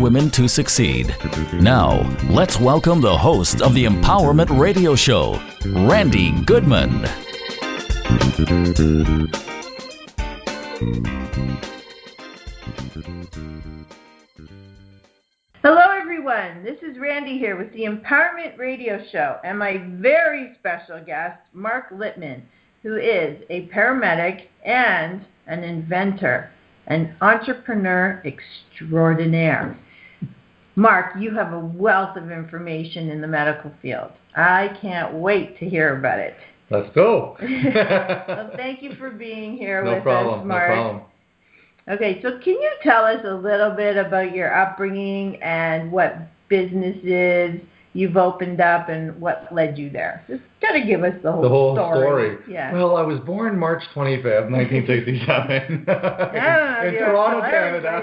Women to Succeed. Now, let's welcome the host of the Empowerment Radio Show, Randy Goodman. Hello, everyone. This is Randy here with the Empowerment Radio Show and my very special guest, Mark Litman, who is a paramedic and an inventor an entrepreneur extraordinaire. Mark, you have a wealth of information in the medical field. I can't wait to hear about it. Let's go. well, thank you for being here no with problem, us, Mark. No problem. Okay, so can you tell us a little bit about your upbringing and what businesses you've opened up and what led you there? Just kind of give us the whole, the whole story. story. Yeah. Well, I was born March 25th, 1967, in, in Toronto, Canada.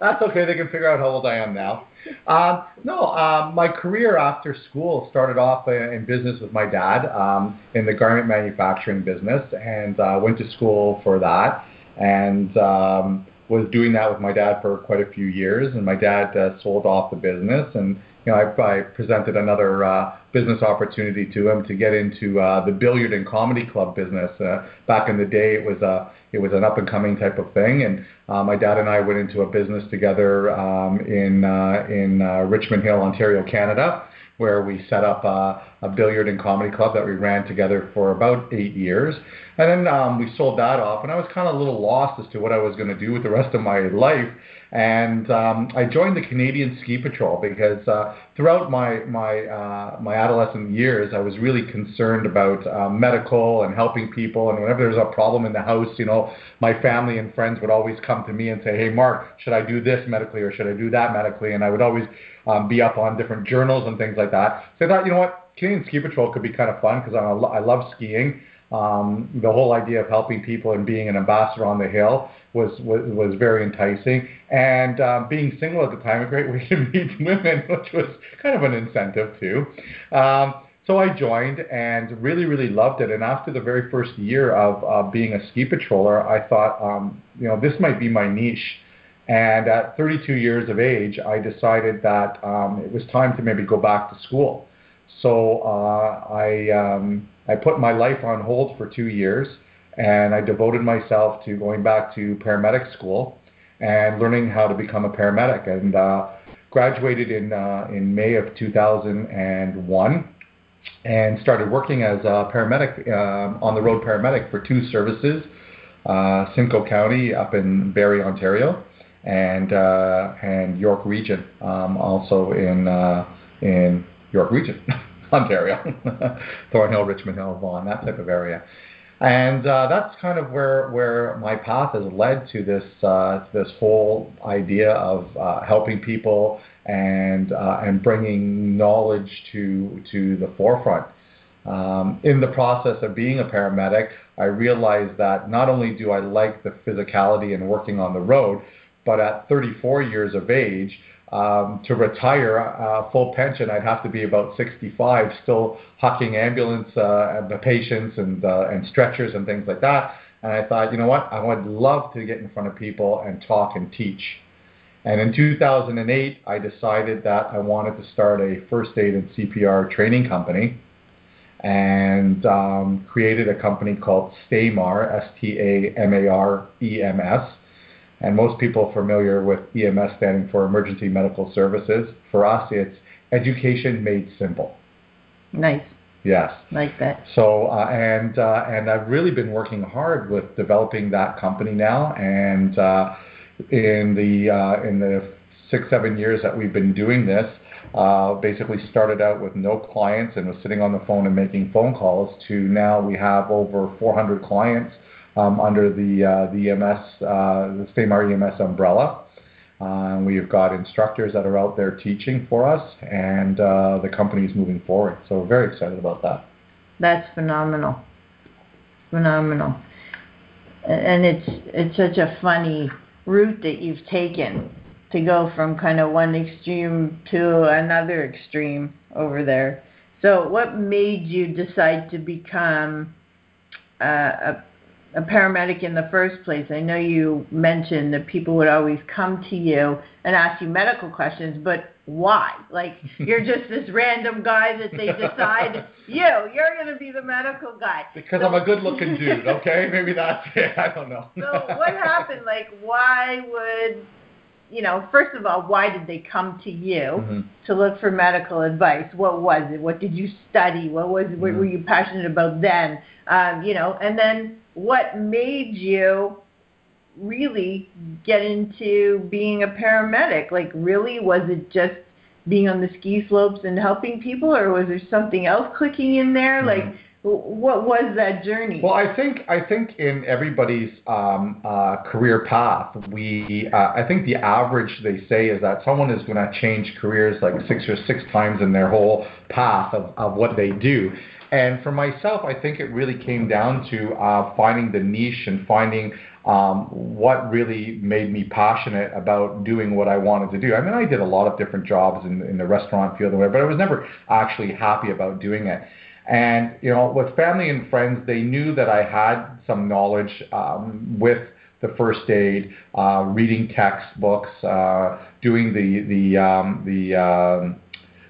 That's okay. They can figure out how old I am now. Um, no, um, my career after school started off in business with my dad um, in the garment manufacturing business, and uh, went to school for that, and um, was doing that with my dad for quite a few years. And my dad uh, sold off the business, and you know, I, I presented another uh, business opportunity to him to get into uh, the billiard and comedy club business. Uh, back in the day, it was a it was an up and coming type of thing, and uh, my dad and I went into a business together um, in uh, in uh, Richmond Hill, Ontario, Canada, where we set up uh, a billiard and comedy club that we ran together for about eight years. And then um, we sold that off, and I was kind of a little lost as to what I was going to do with the rest of my life. And um, I joined the Canadian Ski Patrol because uh, throughout my my uh, my adolescent years, I was really concerned about uh, medical and helping people. And whenever there was a problem in the house, you know, my family and friends would always come to me and say, "Hey, Mark, should I do this medically or should I do that medically?" And I would always um, be up on different journals and things like that. So I thought, you know what, Canadian Ski Patrol could be kind of fun because I, I love skiing. Um, the whole idea of helping people and being an ambassador on the hill was was, was very enticing. And um, being single at the time, a great way to meet women, which was kind of an incentive too. Um, so I joined and really, really loved it. And after the very first year of uh, being a ski patroller, I thought, um, you know, this might be my niche. And at 32 years of age, I decided that um, it was time to maybe go back to school. So uh, I um, I put my life on hold for two years, and I devoted myself to going back to paramedic school and learning how to become a paramedic. And uh, graduated in uh, in May of 2001, and started working as a paramedic um, on the road paramedic for two services, uh, Simcoe County up in Barrie, Ontario, and uh, and York Region, um, also in uh, in York Region, Ontario, Thornhill, Richmond Hill, Vaughan, that type of area. And uh, that's kind of where, where my path has led to this uh, this whole idea of uh, helping people and uh, and bringing knowledge to to the forefront. Um, in the process of being a paramedic, I realized that not only do I like the physicality and working on the road, but at 34 years of age, um, to retire uh, full pension, I'd have to be about 65, still hucking ambulance uh, the patients and uh, and stretchers and things like that. And I thought, you know what? I would love to get in front of people and talk and teach. And in 2008, I decided that I wanted to start a first aid and CPR training company and um, created a company called STAMAR, S T A M A R E M S and most people familiar with EMS standing for Emergency Medical Services. For us, it's education made simple. Nice. Yes. Like that. So uh, and uh, and I've really been working hard with developing that company now, and uh, in the uh, in the six seven years that we've been doing this, uh, basically started out with no clients and was sitting on the phone and making phone calls to now we have over 400 clients under the uh, EMS uh, the Stamar EMS umbrella. Uh, we've got instructors that are out there teaching for us, and the company is moving forward. So very excited about that. That's phenomenal, phenomenal, and it's such a funny route that you've taken to go from kind of one extreme to another extreme over there. So, what made you decide to become a a paramedic in the first place? I know you mentioned that people would always come to you and ask you medical questions, but why? Like you're just this random guy that they decide you, you're going to be the medical guy. Because so, I'm a good-looking dude, okay? Maybe that's it. I don't know. so what happened? Like why would you know, first of all, why did they come to you mm-hmm. to look for medical advice? What was it? What did you study? What was mm-hmm. what were you passionate about then? Um, you know, and then what made you really get into being a paramedic? Like, really, was it just being on the ski slopes and helping people, or was there something else clicking in there? Mm-hmm. Like, what was that journey? Well, I think I think in everybody's um, uh, career path, we uh, I think the average they say is that someone is going to change careers like six or six times in their whole path of, of what they do. And for myself, I think it really came down to uh, finding the niche and finding um, what really made me passionate about doing what I wanted to do. I mean, I did a lot of different jobs in, in the restaurant field, but I was never actually happy about doing it. And you know, with family and friends, they knew that I had some knowledge um, with the first aid, uh, reading textbooks, uh, doing the the um, the um,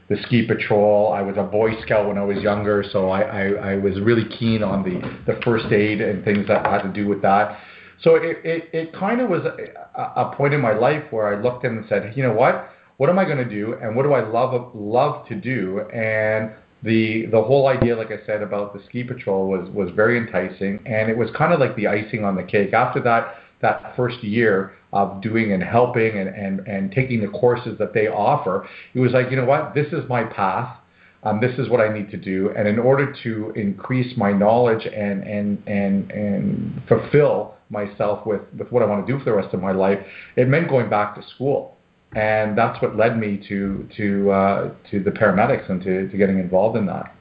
the ski patrol. I was a Boy Scout when I was younger, so I, I, I was really keen on the, the first aid and things that had to do with that. So it, it, it kind of was a, a point in my life where I looked and said, you know what? What am I going to do, and what do I love love to do? And the the whole idea, like I said, about the ski patrol was was very enticing, and it was kind of like the icing on the cake. After that that first year of doing and helping and, and, and taking the courses that they offer, it was like, you know what, this is my path. Um, this is what I need to do. And in order to increase my knowledge and, and, and, and fulfill myself with, with what I want to do for the rest of my life, it meant going back to school and that's what led me to to uh, to the paramedics and to, to getting involved in that.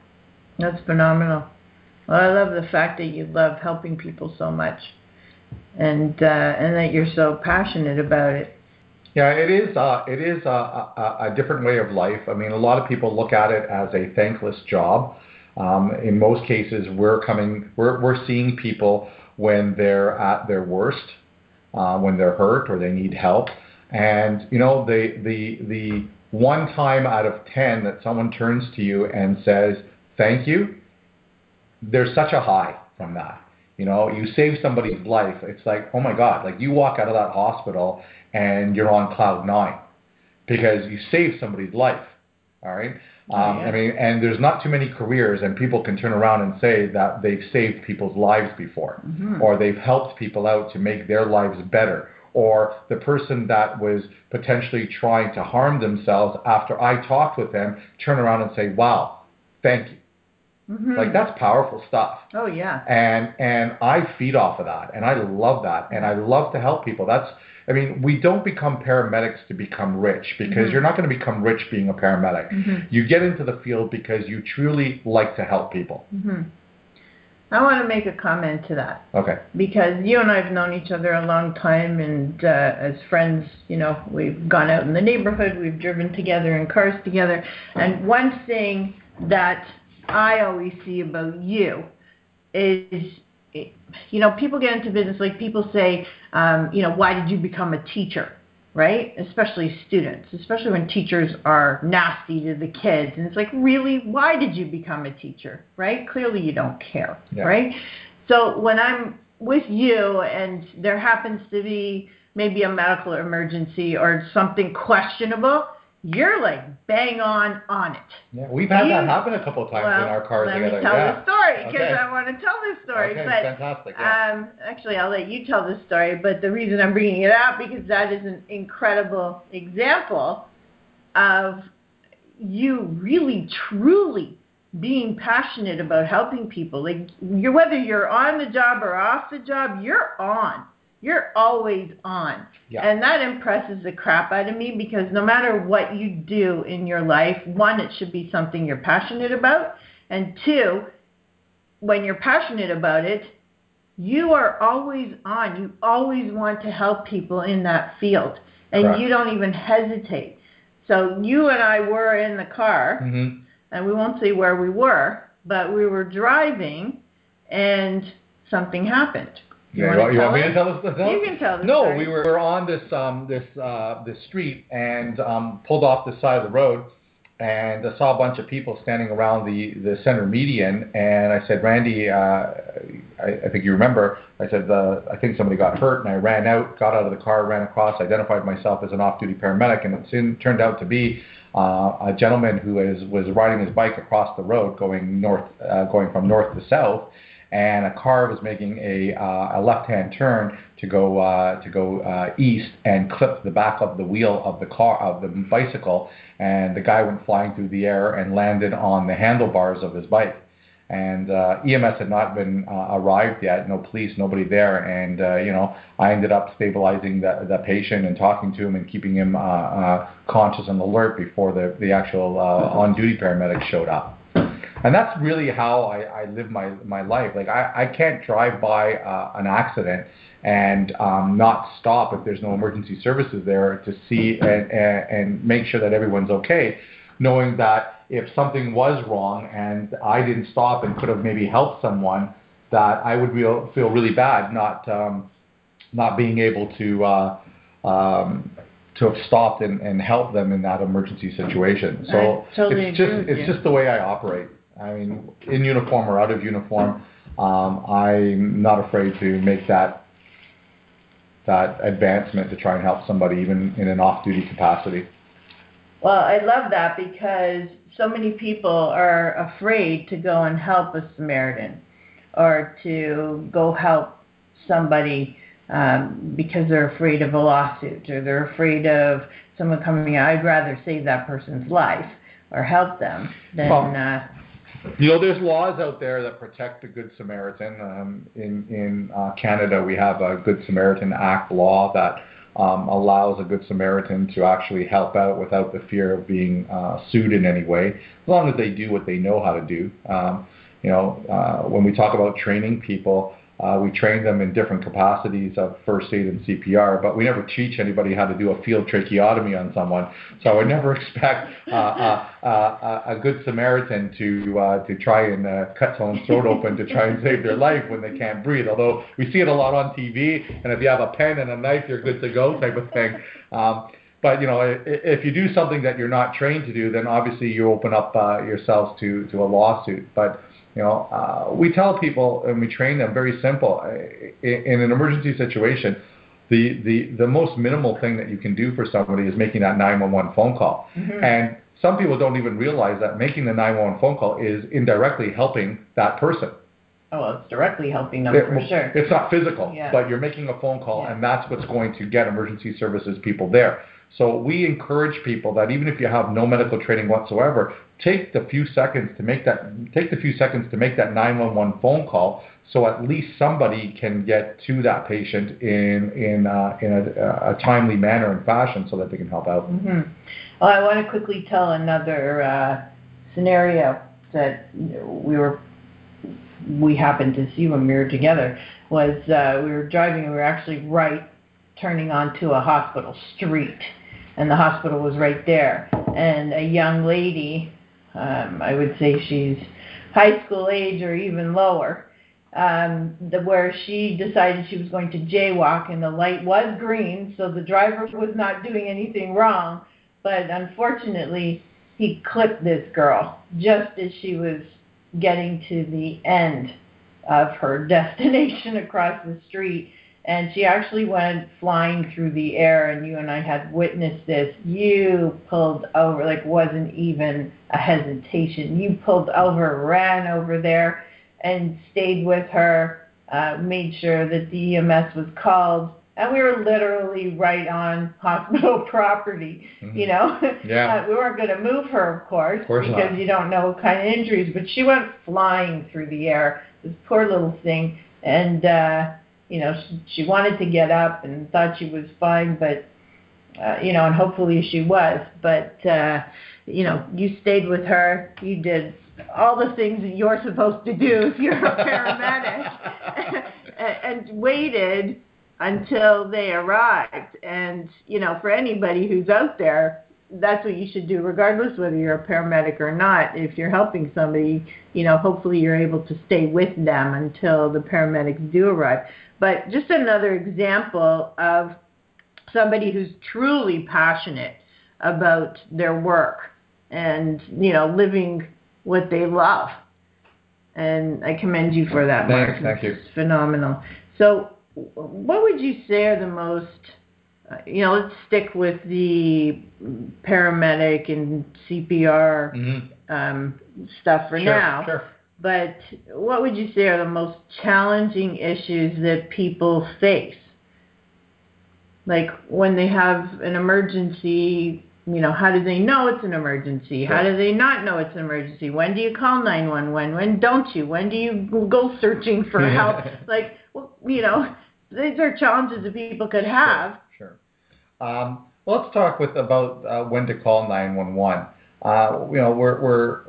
That's phenomenal. Well, I love the fact that you love helping people so much, and uh, and that you're so passionate about it. Yeah, it is. Uh, it is a, a, a different way of life. I mean, a lot of people look at it as a thankless job. Um, in most cases, we're coming, we're we're seeing people when they're at their worst, uh, when they're hurt or they need help and you know, the the the one time out of ten that someone turns to you and says thank you, there's such a high from that. You know, you save somebody's life. It's like, oh my God, like you walk out of that hospital and you're on cloud nine because you saved somebody's life. All right. Oh, um, I mean, and there's not too many careers, and people can turn around and say that they've saved people's lives before, mm-hmm. or they've helped people out to make their lives better, or the person that was potentially trying to harm themselves after I talked with them turn around and say, "Wow, thank you." Mm-hmm. Like that's powerful stuff. Oh yeah. And and I feed off of that, and I love that, and I love to help people. That's I mean, we don't become paramedics to become rich because mm-hmm. you're not going to become rich being a paramedic. Mm-hmm. You get into the field because you truly like to help people. I want to make a comment to that. Okay. Because you and I have known each other a long time, and uh, as friends, you know, we've gone out in the neighborhood, we've driven together in cars together. And one thing that I always see about you is, you know, people get into business, like people say, um, you know, why did you become a teacher? Right? Especially students, especially when teachers are nasty to the kids. And it's like, really, why did you become a teacher, right? Clearly you don't care, yeah. right? So when I'm with you and there happens to be maybe a medical emergency or something questionable, you're like bang on on it. Yeah, we've had you, that happen a couple of times well, in our cars let together. me tell yeah. the story because okay. I want to tell this story. Okay, but, fantastic. Yeah. Um, actually, I'll let you tell the story. But the reason I'm bringing it up because that is an incredible example of you really truly being passionate about helping people. Like you whether you're on the job or off the job, you're on. You're always on. Yeah. And that impresses the crap out of me because no matter what you do in your life, one, it should be something you're passionate about. And two, when you're passionate about it, you are always on. You always want to help people in that field. And Correct. you don't even hesitate. So you and I were in the car, hmm and we won't say where we were, but we were driving, and something happened. Yeah, wanna you, want me to tell us the tell You can tell the No, story. we were, we were on this um, this uh, this street and um, pulled off the side of the road, and I saw a bunch of people standing around the the center median, and I said, Randy, uh, I, I think you remember, I said, uh, I think somebody got hurt, and I ran out, got out of the car, ran across, identified myself as an off-duty paramedic, and it soon turned out to be uh, a gentleman who is was riding his bike across the road, going north, uh, going from north to south, and a car was making a uh, a left-hand turn to go uh, to go uh, east and clipped the back of the wheel of the car of the bicycle, and the guy went flying through the air and landed on the handlebars of his bike. And uh, EMS had not been uh, arrived yet, no police, nobody there, and uh, you know I ended up stabilizing the, the patient and talking to him and keeping him uh, uh, conscious and alert before the the actual uh, on-duty paramedic showed up and that's really how I, I live my my life. Like I, I can't drive by uh, an accident and um, not stop if there's no emergency services there to see and, and, and make sure that everyone's okay, knowing that if something was wrong and I didn't stop and could have maybe helped someone, that I would feel feel really bad not um, not being able to. Uh, um, to have stopped and, and helped them in that emergency situation. So totally it's just it's you. just the way I operate. I mean, in uniform or out of uniform, um, I'm not afraid to make that that advancement to try and help somebody, even in an off-duty capacity. Well, I love that because so many people are afraid to go and help a Samaritan or to go help somebody um, because they're afraid of a lawsuit or they're afraid of someone coming. I'd rather save that person's life or help them than. Well, uh, You know, there's laws out there that protect the Good Samaritan. Um, in in uh, Canada, we have a Good Samaritan Act law that um, allows a Good Samaritan to actually help out without the fear of being uh, sued in any way, as long as they do what they know how to do. Um, you know, uh, when we talk about training people, uh, we train them in different capacities of first aid and CPR, but we never teach anybody how to do a field tracheotomy on someone. So I would never expect uh, uh, uh, a good Samaritan to uh, to try and uh, cut someone's throat open to try and save their life when they can't breathe. Although we see it a lot on TV, and if you have a pen and a knife, you're good to go type of thing. Um, but you know, if you do something that you're not trained to do, then obviously you open up uh, yourselves to to a lawsuit. But you know, uh, we tell people and we train them very simple. In, in an emergency situation, the, the, the most minimal thing that you can do for somebody is making that 911 phone call. And some people don't even realize that making the 911 phone call is indirectly helping that person. oh, well, it's directly helping them It- for sure. It's not physical, Yeah. but you're making a phone call, Yeah. and that's what's going to get emergency services people there. So we encourage people that even if you have no medical training whatsoever, take the few seconds to make that take the few seconds to make that 911 phone call, so at least somebody can get to that patient in in uh, in a, a timely manner and fashion, so that they can help out. hmm Well, I want to quickly tell another uh, scenario that we were we happened to see when we were together. Was uh, we were driving and we were actually right turning onto a hospital street, and the hospital was right there. And a young lady, um, I would say she's high school age or even lower, um, the, where she decided she was going to jaywalk, and the light was green, so the driver was not doing anything wrong. But unfortunately, he clipped this girl just as she was getting to the end of her destination across the street. And she actually went flying through the air, and you and I had witnessed this. You pulled over, like, wasn't even a hesitation. You pulled over, ran over there, and stayed with her, uh, made sure that the EMS was called, and we were literally right on hospital property. Mhm. You know, Yeah. uh, we weren't going to move her, of course, Of course because not. you don't know what kind of injuries. But she went flying through the air, this poor little thing, and uh, you know, she, she wanted to get up and thought she was fine, but uh, you know, and hopefully she was. But uh, you know, you stayed with her. You did all the things that you're supposed to do if you're a paramedic, and, and waited until they arrived. And you know, for anybody who's out there, that's what you should do, regardless whether you're a paramedic or not. If you're helping somebody, you know, hopefully you're able to stay with them until the paramedics do arrive. But just another example of somebody who's truly passionate about their work and you know living what they love and i commend you for that Thanks, Mark. thank you. It's phenomenal so what would you say are the most uh, you know let's stick with the paramedic and cpr Mhm. um, stuff for Sure, now Sure. But what would you say are the most challenging issues that people face? Like when they have an emergency, you know, how do they know it's an emergency? How do they not know it's an emergency? When do you call 911? When don't you? When do you go searching for help? Like, well, you know, these are challenges that people could have. Sure. sure. Um, well, let's talk with about uh, when to call 911. Uh, you know, we're, we're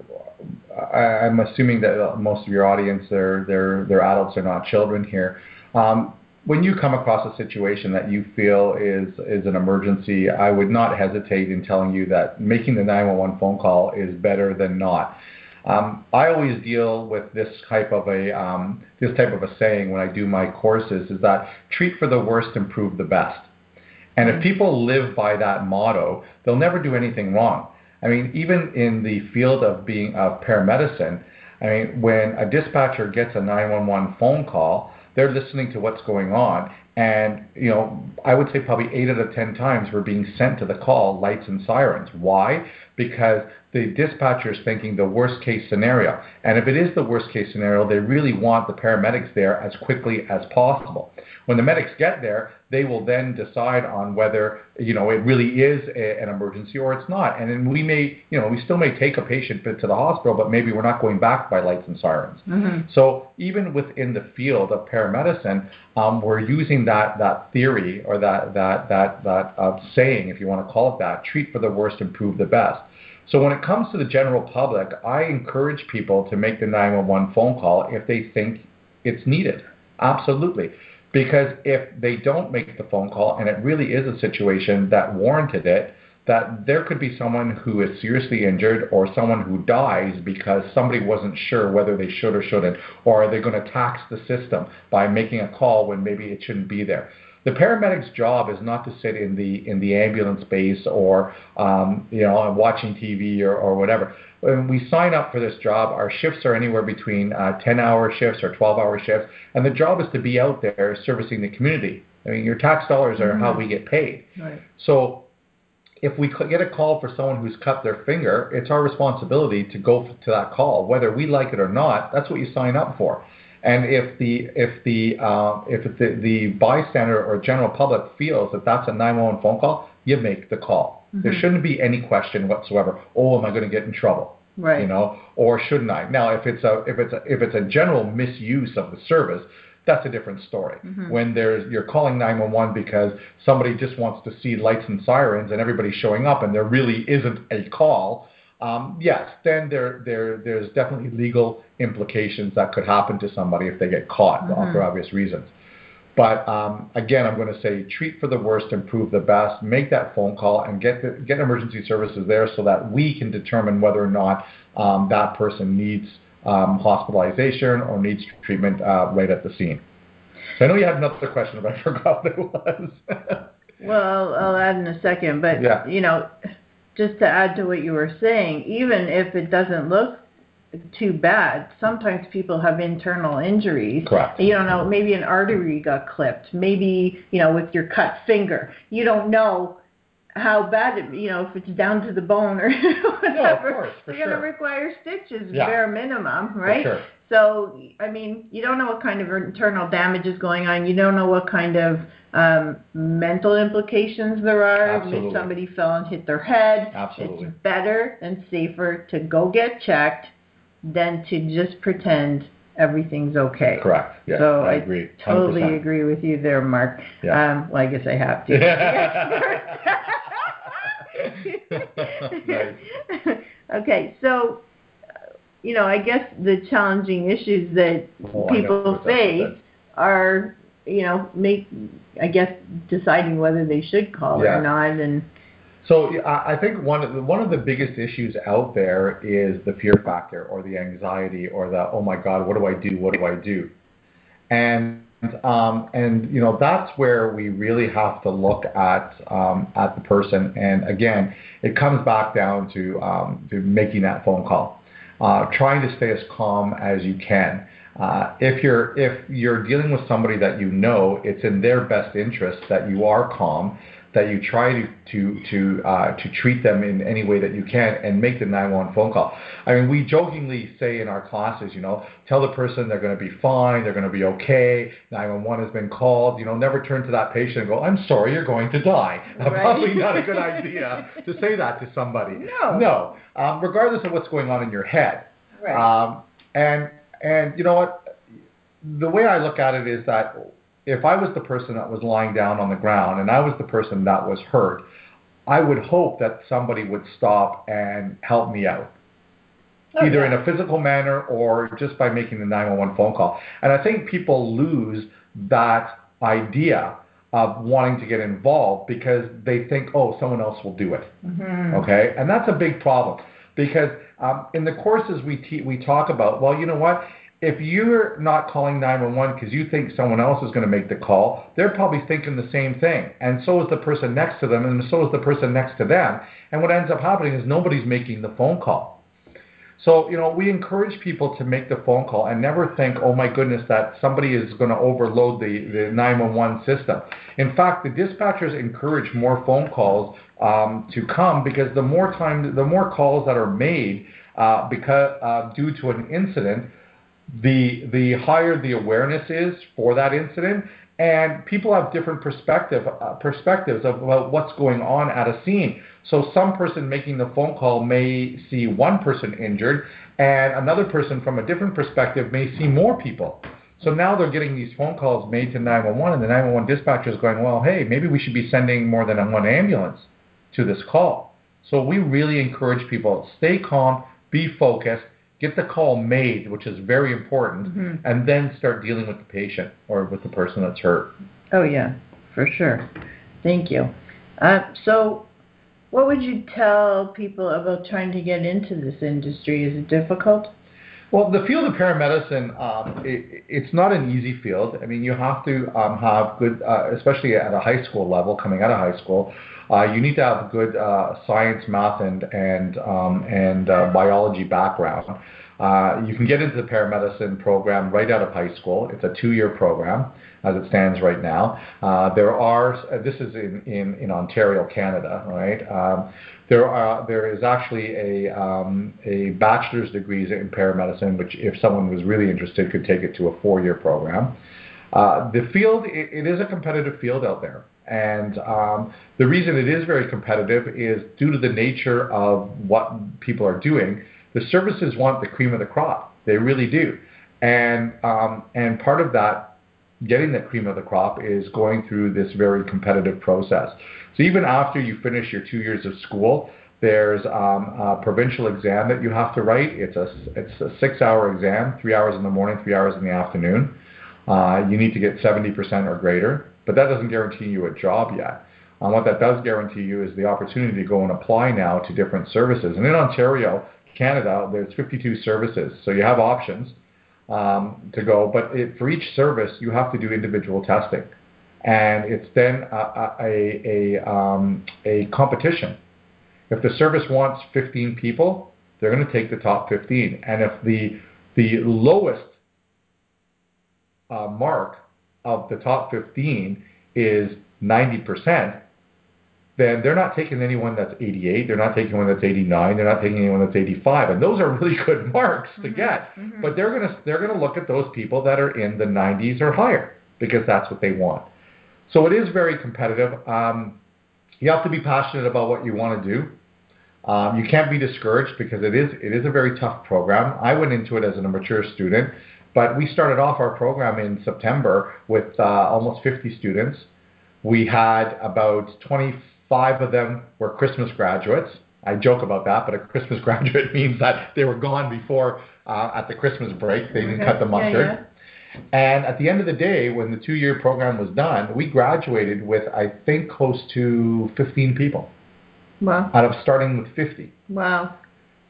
I, I'm assuming that uh, most of your audience, they're, they're, they're adults, they're not children here. Um, when you come across a situation that you feel is, is an emergency, I would not hesitate in telling you that making the 911 phone call is better than not. Um, I always deal with this type of a um, this type of a saying when I do my courses is that treat for the worst, improve the best. And if people live by that motto, they'll never do anything wrong. I mean, even in the field of being of paramedicine, I mean, when a dispatcher gets a 911 phone call, they're listening to what's going on. And, you know, I would say probably eight out of 10 times we're being sent to the call lights and sirens. Why? Because the dispatcher is thinking the worst case scenario. And if it is the worst case scenario, they really want the paramedics there as quickly as possible. When the medics get there, they will then decide on whether, you know, it really is a, an emergency or it's not. And then we may, you know, we still may take a patient to the hospital, but maybe we're not going back by lights and sirens. Mm-hmm. So even within the field of paramedicine, um, we're using that that theory or that that that that uh, saying, if you want to call it that, treat for the worst, improve the best. So when it comes to the general public, I encourage people to make the 911 phone call if they think it's needed. Absolutely. Because if they don't make the phone call and it really is a situation that warranted it, that there could be someone who is seriously injured or someone who dies because somebody wasn't sure whether they should or shouldn't, or are they going to tax the system by making a call when maybe it shouldn't be there. The paramedic's job is not to sit in the in the ambulance base or um, you know watching TV or, or whatever. When we sign up for this job, our shifts are anywhere between uh, 10-hour shifts or 12-hour shifts, and the job is to be out there servicing the community. I mean, your tax dollars are how we get paid. Right. So if we get a call for someone who's cut their finger, it's our responsibility to go to that call, whether we like it or not. That's what you sign up for. And if the if the uh, if the, the bystander or general public feels that that's a 911 phone call, you make the call. There mm-hmm. shouldn't be any question whatsoever. Oh, am I going to get in trouble? Right. You know, or shouldn't I? Now, if it's a if it's a if it's a general misuse of the service, that's a different story. Mm-hmm. When there's you're calling 911 because somebody just wants to see lights and sirens and everybody's showing up and there really isn't a call, um, yes, then there there there's definitely legal implications that could happen to somebody if they get caught mm-hmm. for obvious reasons. But um, again, I'm going to say treat for the worst, improve the best. Make that phone call and get the, get emergency services there so that we can determine whether or not um, that person needs um, hospitalization or needs treatment uh, right at the scene. So I know you had another question, but I forgot what it was. Well, I'll add in a second, but Yeah. you know, just to add to what you were saying, even if it doesn't look too bad, sometimes people have internal injuries. Correct. You don't know, maybe an artery got clipped, maybe, you know, with your cut finger. You don't know how bad it, you know, if it's down to the bone or whatever. course, for You're going sure. to require stitches, Yeah. bare minimum, right? sure. So, I mean, you don't know what kind of internal damage is going on. You don't know what kind of um, mental implications there are. Absolutely. If somebody fell and hit their head, Absolutely. it's better and safer to go get checked than to just pretend everything's okay. Correct. Yeah, so I agree. Totally 100%. agree with you there, Mark. Yeah. Um, well, I guess I have to. Nice. okay, so you know, I guess the challenging issues that Oh, people face are, you know, make I guess deciding whether they should call Yeah. or not, and So I think one of the, one of the biggest issues out there is the fear factor or the anxiety or the oh my god what do I do? What do I do, and um, and you know that's where we really have to look at um, at the person. And again it comes back down to um, to making that phone call, uh, trying to stay as calm as you can. Uh, if you're if you're dealing with somebody that you know, it's in their best interest that you are calm, that you try to to to uh, to treat them in any way that you can, and make the 911 phone call. I mean, we jokingly say in our classes, you know, tell the person they're going to be fine, they're going to be okay. 911 has been called. You know, never turn to that patient and go, "I'm sorry, you're going to die." Right. Probably not a good idea to say that to somebody. No. No. Um, regardless of what's going on in your head. right. Um, and and you know what? The way I look at it is that if I was the person that was lying down on the ground and I was the person that was hurt, I would hope that somebody would stop and help me out, Oh, either in a physical manner or just by making the 911 phone call. And I think people lose that idea of wanting to get involved because they think, oh, someone else will do it. Mhm. Okay, and that's a big problem because um, in the courses we te- we talk about. Well, you know what? If you're not calling 911 because you think someone else is going to make the call, they're probably thinking the same thing, and so is the person next to them, and so is the person next to them. And what ends up happening is nobody's making the phone call. So, you know, we encourage people to make the phone call and never think, oh my goodness, that somebody is going to overload the, the 911 system. In fact, the dispatchers encourage more phone calls um, to come because the more time, the more calls that are made uh, because uh, due to an incident, the the higher the awareness is for that incident, and people have different perspective uh, perspectives of about what's going on at a scene. So some person making the phone call may see one person injured, and another person from a different perspective may see more people. So now they're getting these phone calls made to 911, and the 911 dispatcher is going, well, hey, maybe we should be sending more than one ambulance to this call. So we really encourage people stay calm, be focused, get the call made, which is very important, Mhm. and then start dealing with the patient or with the person that's hurt. Oh yeah, for sure. Thank you. Uh, so, what would you tell people about trying to get into this industry? Is it difficult? Well, the field of paramedicine, um, it, it's not an easy field. I mean, you have to um, have good, uh, especially at a high school level, coming out of high school, you need to have a good uh, science, math, and and um, and uh, biology background. Uh, you can get into the paramedicine program right out of high school. It's a two-year program as it stands right now. Uh, there are, uh, this is in, in, in Ontario, Canada, right? Um, there are there is actually a um, a bachelor's degree in paramedicine, which if someone was really interested, could take it to a four-year program. Uh, the field it, it is a competitive field out there, and um, the reason it is very competitive is due to the nature of what people are doing. The services want the cream of the crop. They really do, and um, and part of that getting the cream of the crop is going through this very competitive process. So even after you finish your two years of school, there's um, a provincial exam that you have to write. It's a it's a six-hour exam, three hours in the morning, three hours in the afternoon. Uh, you need to get 70% or greater, but that doesn't guarantee you a job yet. What that does guarantee you is the opportunity to go and apply now to different services. And in Ontario, Canada, there's 52 services, so you have options um, to go. But it, for each service, you have to do individual testing, and it's then a a, a, um, a competition. If the service wants 15 people, they're going to take the top 15, and if the the lowest uh, mark of the top 15 is 90%, then they're not taking anyone that's 88, they're not taking one that's 89, they're not taking anyone that's 85, and those are really good marks to Mm-hmm. get. Mhm. But they're gonna they're gonna look at those people that are in the 90s or higher because that's what they want. So it is very competitive. Um, you have to be passionate about what you want to do. Um, you can't be discouraged because it is it is a very tough program. I went into it as an immature student, but we started off our program in September with uh, almost 50 students. We had about 25 of them were Christmas graduates. I joke about that, but a Christmas graduate means that they were gone before uh, at the Christmas break. They didn't Okay. cut the Yeah, mustard. And at the end of the day, when the two-year program was done, we graduated with I think close to 15 people Wow. out of starting with 50. Wow.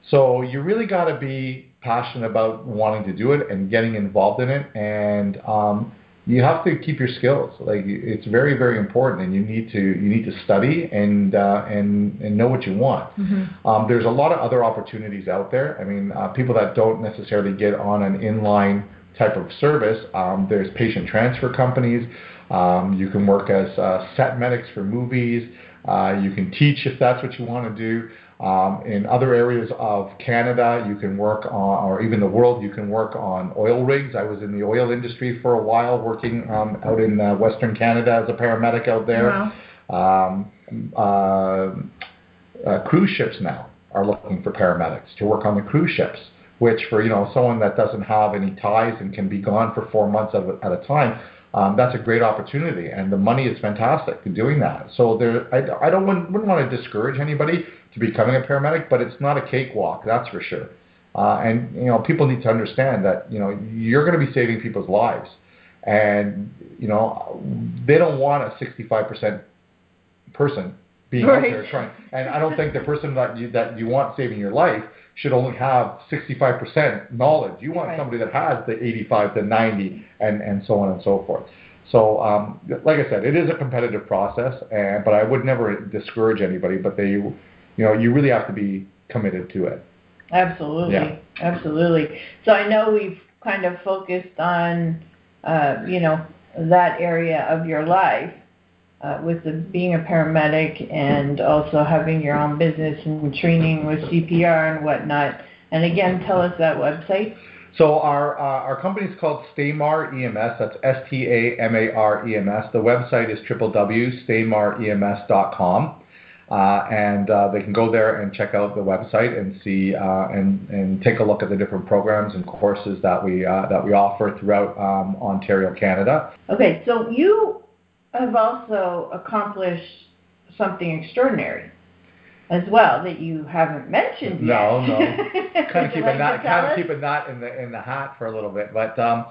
So you really got to be passionate about wanting to do it and getting involved in it, and um, you have to keep your skills. Like it's very, very important, and you need to you need to study and uh, and and know what you want. Mm-hmm. Um, there's a lot of other opportunities out there. I mean, uh, people that don't necessarily get on an inline type of service. Um, there's patient transfer companies. Um, you can work as uh, set medics for movies. Uh, you can teach if that's what you want to do. Um, in other areas of Canada, you can work on, or even the world, you can work on oil rigs. I was in the oil industry for a while, working um, out in uh, Western Canada as a paramedic out there. Wow. Um, uh, uh, cruise ships now are looking for paramedics to work on the cruise ships, which for you know someone that doesn't have any ties and can be gone for four months at at a time, um, that's a great opportunity, and the money is fantastic in doing that. So there, I, I don't wouldn't, wouldn't want to discourage anybody to becoming a paramedic, but it's not a cakewalk, that's for sure. Uh, and you know people need to understand that you know you're going to be saving people's lives, and you know they don't want a 65% person being out there trying. And I don't think the person that you that you want saving your life should only have 65% knowledge. You want Right. somebody that has the 85 to 90 and and so on and so forth. So, um, like I said, it is a competitive process, and but I would never discourage anybody. But they, you know, you really have to be committed to it. Absolutely. Yeah. Absolutely. So I know we've kind of focused on, uh, you know, that area of your life uh, with the, being a paramedic and also having your own business and training with CPR and whatnot. And again, tell us that website. So our uh, our company is called Stamar EMS. That's S T A M A R E M S. The website is www.stamarems.com. Uh, and uh, they can go there and check out the website and see uh, and and take a look at the different programs and courses that we uh, that we offer throughout um, Ontario, Canada. Okay, so you have also accomplished something extraordinary as well that you haven't mentioned yet. No, no. kind of keeping like to that tell kind of keeping that in the in the hat for a little bit. But um,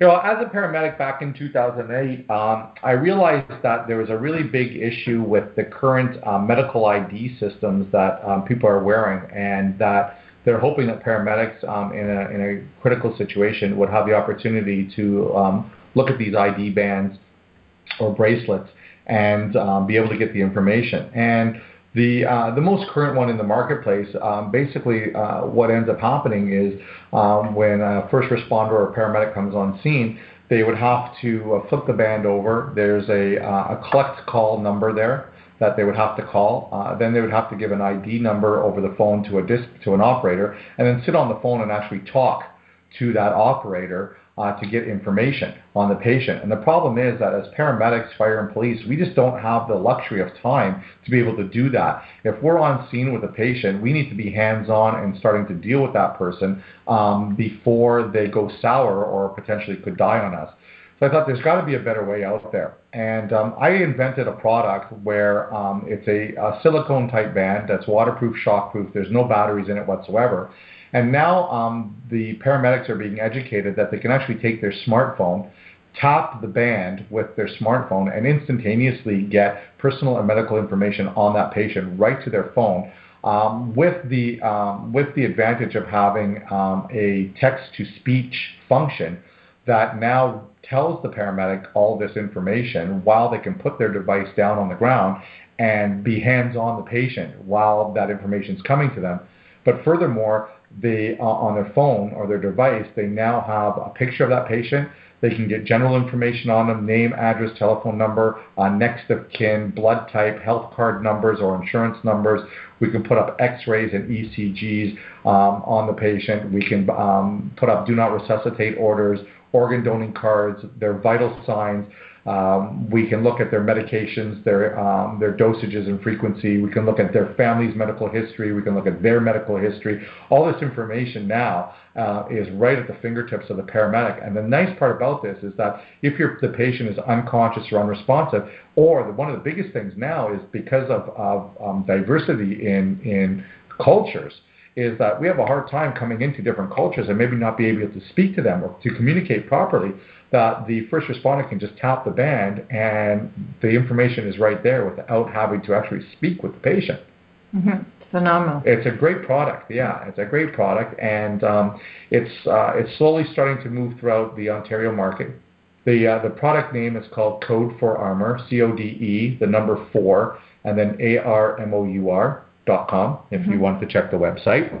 you know, as a paramedic back in 2008, um, I realized that there was a really big issue with the current uh, medical ID systems that um, people are wearing, and that they're hoping that paramedics um, in a in a critical situation would have the opportunity to um, look at these ID bands or bracelets and um, be able to get the information. And the uh, the most current one in the marketplace, um, basically, uh, what ends up happening is um, when a first responder or paramedic comes on scene, they would have to uh, flip the band over. There's a uh, a collect call number there that they would have to call. Uh, then they would have to give an ID number over the phone to a disc to an operator, and then sit on the phone and actually talk to that operator uh, to get information on the patient. And the problem is that as paramedics, fire, and police, we just don't have the luxury of time to be able to do that. If we're on scene with a patient, we need to be hands-on and starting to deal with that person um, before they go sour or potentially could die on us. So I thought there's got to be a better way out there. And um, I invented a product where um, it's a, a silicone type band that's waterproof, shockproof. There's no batteries in it whatsoever. And now um, the paramedics are being educated that they can actually take their smartphone, tap the band with their smartphone, and instantaneously get personal and medical information on that patient right to their phone. Um, with the um, with the advantage of having um, a text-to-speech function that now tells the paramedic all this information while they can put their device down on the ground and be hands-on the patient while that information is coming to them. But furthermore, they uh, on their phone or their device, they now have a picture of that patient. They can get general information on them, name, address, telephone number, uh, next of kin, blood type, health card numbers or insurance numbers. We can put up x-rays and ECGs um, on the patient. We can um, put up do not resuscitate orders, organ donating cards, their vital signs. Um, we can look at their medications, their um, their dosages and frequency. We can look at their family's medical history. We can look at their medical history. All this information now uh, is right at the fingertips of the paramedic. And the nice part about this is that if the patient is unconscious or unresponsive, or the, one of the biggest things now is because of, of um, diversity in in cultures is that we have a hard time coming into different cultures and maybe not be able to speak to them or to communicate properly that the first responder can just tap the band and the information is right there without having to actually speak with the patient. Mm-hmm. Phenomenal. It's a great product. Yeah, it's a great product, and um, it's uh, it's slowly starting to move throughout the Ontario market. The uh, the product name is called Code 4 Armour, C O D E, the number four, and then A R M O U R dot com. If mm-hmm. you want to check the website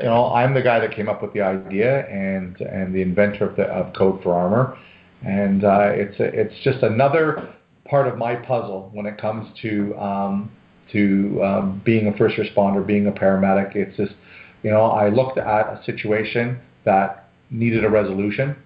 you know, I'm the guy that came up with the idea and and the inventor of the of Code 4 Armour, and uh, it's a, it's just another part of my puzzle when it comes to um, to um, being a first responder, being a paramedic. It's just, you know, I looked at a situation that needed a resolution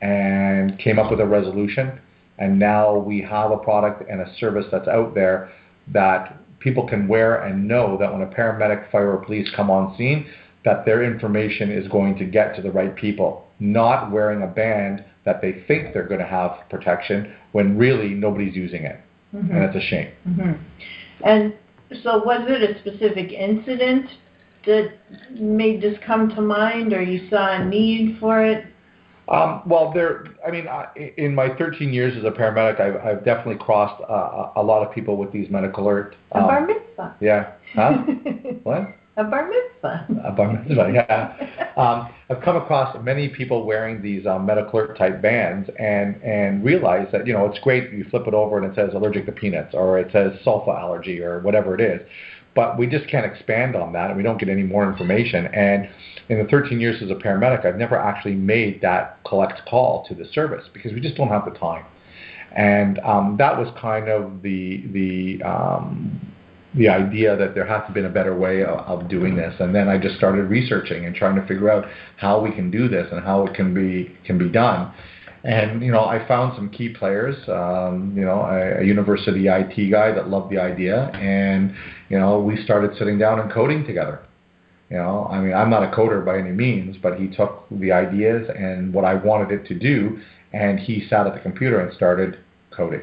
and came up with a resolution, and now we have a product and a service that's out there that people can wear and know that when a paramedic, fire, or police come on scene, that their information is going to get to the right people, not wearing a band that they think they're going to have protection when really nobody's using it. Mm-hmm. And it's a shame. Mm-hmm. And so, was it a specific incident that made this come to mind, or you saw a need for it? Um, well, there. I mean, I, in my 13 years as a paramedic, I've, I've definitely crossed uh, a lot of people with these medical alert. Um, a bar mitzvah. Yeah. Huh? what? A bar mitzvah. A bar mitzvah, yeah. um, I've come across many people wearing these um, alert type bands and and realize that you know it's great. You flip it over and it says allergic to peanuts or it says sulfa allergy or whatever it is, but we just can't expand on that and we don't get any more information. And in the 13 years as a paramedic, I've never actually made that collect call to the service because we just don't have the time. And um, that was kind of the the um, the idea that there has to been a better way of, of, doing this. And then I just started researching and trying to figure out how we can do this and how it can be can be done. And you know, I found some key players. Um, you know, a, a, university IT guy that loved the idea, and you know, we started sitting down and coding together. You know, I mean, I'm not a coder by any means, but he took the ideas and what I wanted it to do, and he sat at the computer and started coding.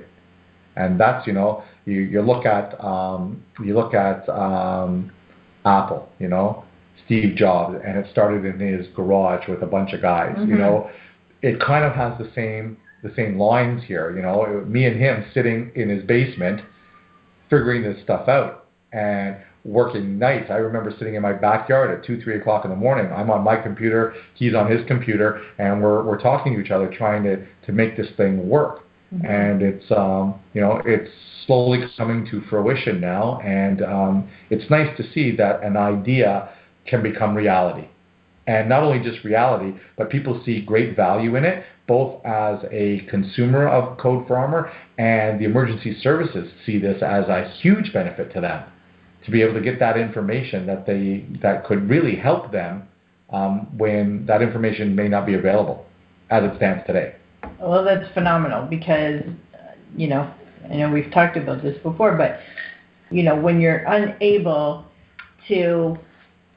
And that's you know, you, you look at um, you look at um, Apple, you know, Steve Jobs, and it started in his garage with a bunch of guys. Mm-hmm. You know, it kind of has the same the same lines here. You know, me and him sitting in his basement, figuring this stuff out and working nights. I remember sitting in my backyard at two, three o'clock in the morning. I'm on my computer, he's on his computer, and we're we're talking to each other, trying to to make this thing work. Mm-hmm. And it's um, you know it's slowly coming to fruition now, and um, it's nice to see that an idea can become reality. And not only just reality, but people see great value in it, both as a consumer of Code 4 Armour and the emergency services see this as a huge benefit to them to be able to get that information that they that could really help them um, when that information may not be available as it stands today. Well, that's phenomenal because, you know, I know we've talked about this before, but, you know, when you're unable to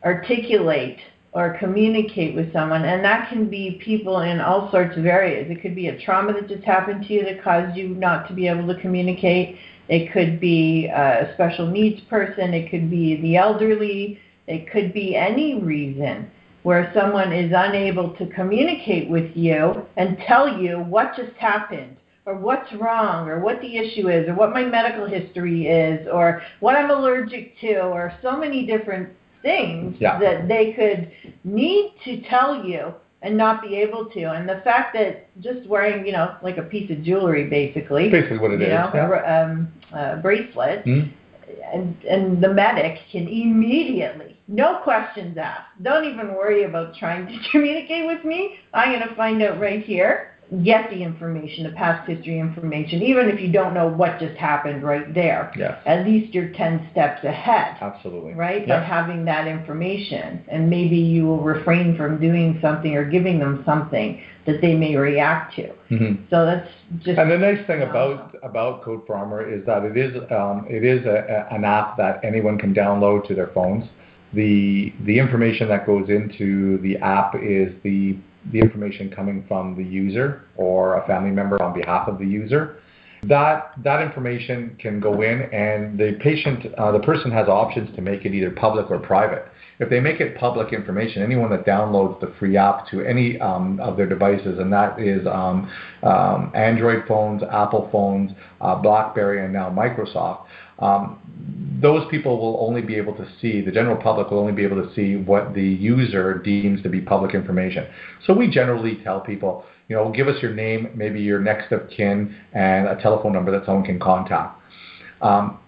articulate or communicate with someone, and that can be people in all sorts of areas. It could be a trauma that just happened to you that caused you not to be able to communicate. It could be a special needs person. It could be the elderly. It could be any reason where someone is unable to communicate with you and tell you what just happened or what's wrong or what the issue is or what my medical history is or what I'm allergic to or so many different things yeah. that they could need to tell you and not be able to. And the fact that just wearing, you know, like a piece of jewelry basically. Basically what it you is. Know, yeah. a, um, a bracelet. Mm-hmm. And, and the medic can immediately no questions asked. Don't even worry about trying to communicate with me. I'm going to find out right here get the information, the past history information, even if you don't know what just happened right there. Yes. At least you're 10 steps ahead. Absolutely. Right? Yeah. By having that information. And maybe you will refrain from doing something or giving them something that they may react to. Mm-hmm. So that's just. And the nice thing about about Code 4 Armour is that it is um, it is a, a, an app that anyone can download to their phones. The the information that goes into the app is the the information coming from the user or a family member on behalf of the user. That that information can go in, and the patient, uh, the person has options to make it either public or private. If they make it public information, anyone that downloads the free app to any um, of their devices, and that is um, um, Android phones, Apple phones, uh, BlackBerry, and now Microsoft, um, those people will only be able to see, the general public will only be able to see what the user deems to be public information. So we generally tell people, you know, give us your name, maybe your next of kin, and a telephone number that someone can contact. Um,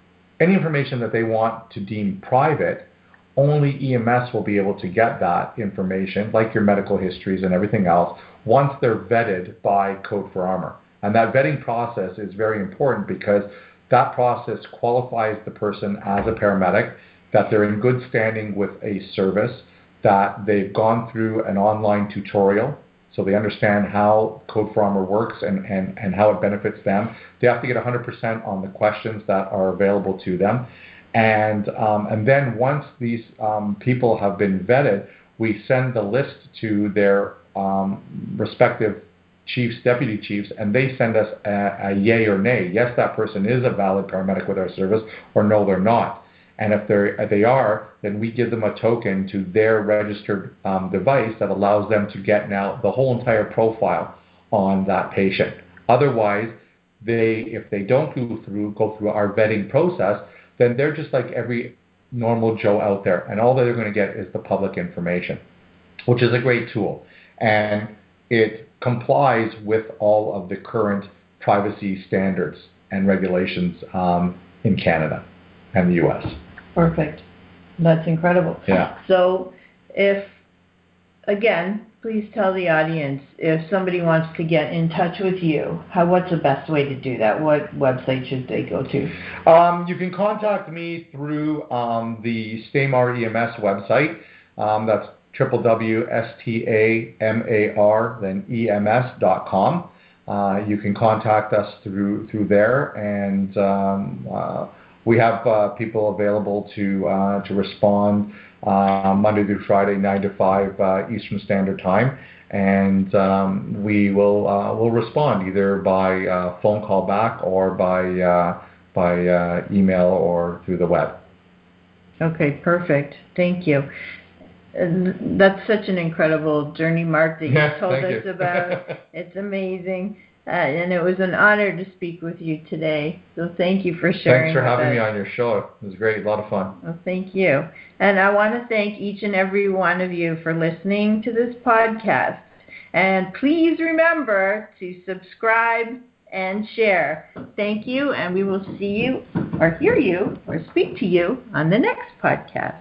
any information that they want to deem private, only EMS will be able to get that information, like your medical histories and everything else, once they're vetted by Code 4 Armour. And that vetting process is very important because that process qualifies the person as a paramedic, that they're in good standing with a service, that they've gone through an online tutorial, so they understand how Code 4 Armour works and, and, and how it benefits them. They have to get 100% on the questions that are available to them. And, um, and then once these um, people have been vetted, we send the list to their um, respective chiefs, deputy chiefs, and they send us a, a yay or nay. Yes, that person is a valid paramedic with our service, or no, they're not. And if they're, they are, then we give them a token to their registered um, device that allows them to get now the whole entire profile on that patient. Otherwise, they, if they don't go through, go through our vetting process, then they're just like every normal Joe out there, and all that they're going to get is the public information, which is a great tool. And it complies with all of the current privacy standards and regulations um, in Canada and the U.S. Perfect. That's incredible. Yeah. So, if again, please tell the audience if somebody wants to get in touch with you, how what's the best way to do that? What website should they go to? Um, you can contact me through um, the Stamar EMS website. Um, that's www.stamar then ems.com. Uh, you can contact us through through there, and um, uh, we have uh, people available to uh, to respond Monday through Friday, nine to five uh, Eastern Standard Time, and um, we will uh, will respond either by uh, phone call back or by uh, by uh, email or through the web. Okay, perfect. Thank you. And that's such an incredible journey, Mark, that you Yeah, told us you. about. It's amazing. Uh, and it was an honor to speak with you today. So thank you for sharing. Thanks for having us. me on your show. It was great, a lot of fun. Well, thank you. And I want to thank each and every one of you for listening to this podcast. And please remember to subscribe and share. Thank you, and we will see you or hear you or speak to you on the next podcast.